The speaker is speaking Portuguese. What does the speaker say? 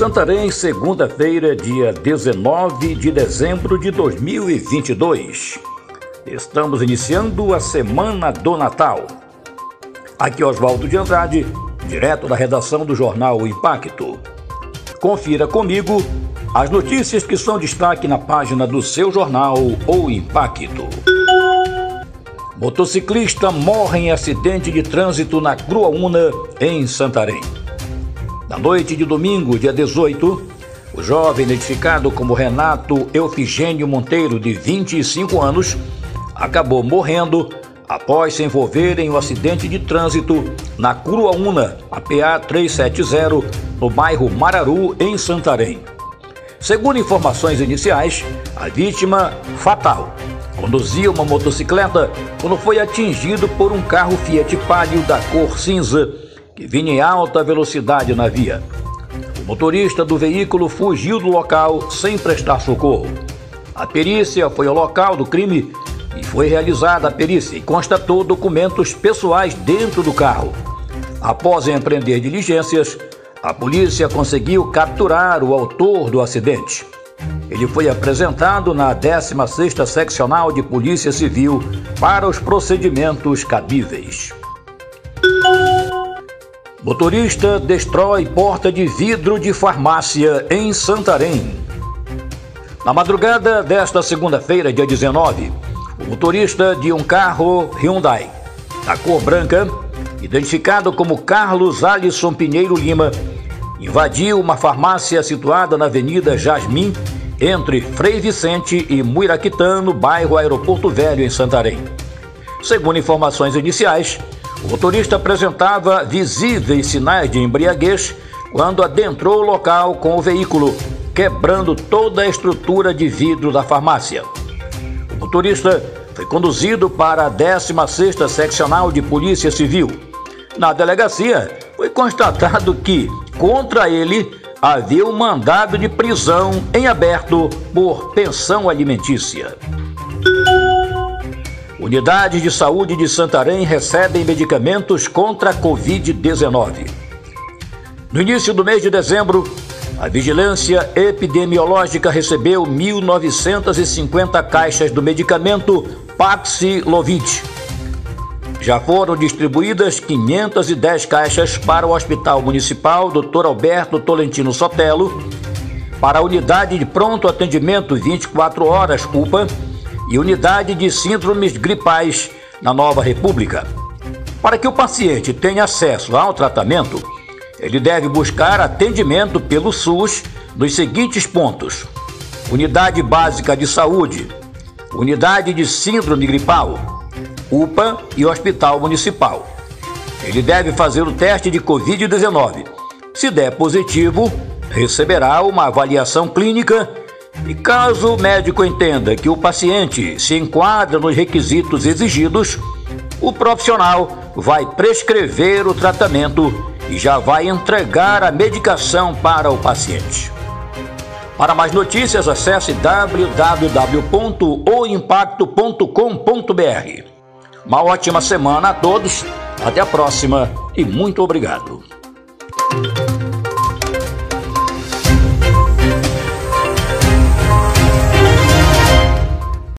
Santarém, segunda-feira, dia 19 de dezembro de 2022. Estamos iniciando a Semana do Natal. Aqui Oswaldo de Andrade, direto da redação do jornal Impacto. Confira comigo as notícias que são destaque na página do seu jornal O Impacto. Motociclista morre em acidente de trânsito na Gruaúna, em Santarém. Na noite de domingo, dia 18, o jovem identificado como Renato Eufigênio Monteiro, de 25 anos, acabou morrendo após se envolver em um acidente de trânsito na Curuaúna, APA 370, no bairro Mararu, em Santarém. Segundo informações iniciais, a vítima fatal conduzia uma motocicleta quando foi atingido por um carro Fiat Palio da cor cinza que vinha em alta velocidade na via. O motorista do veículo fugiu do local sem prestar socorro. A perícia foi ao local do crime e foi realizada a perícia e constatou documentos pessoais dentro do carro. Após empreender diligências, a polícia conseguiu capturar o autor do acidente. Ele foi apresentado na 16ª Seccional de Polícia Civil para os procedimentos cabíveis. Motorista destrói porta de vidro de farmácia em Santarém. Na madrugada desta segunda-feira, dia 19, o motorista de um carro Hyundai, da cor branca, identificado como Carlos Alisson Pinheiro Lima, invadiu uma farmácia situada na Avenida Jasmim, entre Frei Vicente e Muiraquitano, bairro Aeroporto Velho, em Santarém. Segundo informações iniciais, o motorista apresentava visíveis sinais de embriaguez quando adentrou o local com o veículo, quebrando toda a estrutura de vidro da farmácia. O motorista foi conduzido para a 16ª Seccional de Polícia Civil. Na delegacia, foi constatado que, contra ele, havia um mandado de prisão em aberto por pensão alimentícia. Unidades de saúde de Santarém recebem medicamentos contra a Covid-19. No início do mês de dezembro, a Vigilância Epidemiológica recebeu 1.950 caixas do medicamento Paxlovid. Já foram distribuídas 510 caixas para o Hospital Municipal Dr. Alberto Tolentino Sotelo, para a Unidade de Pronto Atendimento 24 Horas UPA e unidade de síndromes gripais na Nova República. Para que o paciente tenha acesso ao tratamento, ele deve buscar atendimento pelo SUS nos seguintes pontos: Unidade Básica de Saúde, Unidade de Síndrome Gripal, UPA e Hospital Municipal. Ele deve fazer o teste de Covid-19. Se der positivo, receberá uma avaliação clínica e caso o médico entenda que o paciente se enquadra nos requisitos exigidos, o profissional vai prescrever o tratamento e já vai entregar a medicação para o paciente. Para mais notícias, acesse www.oimpacto.com.br. Uma ótima semana a todos, até a próxima e muito obrigado.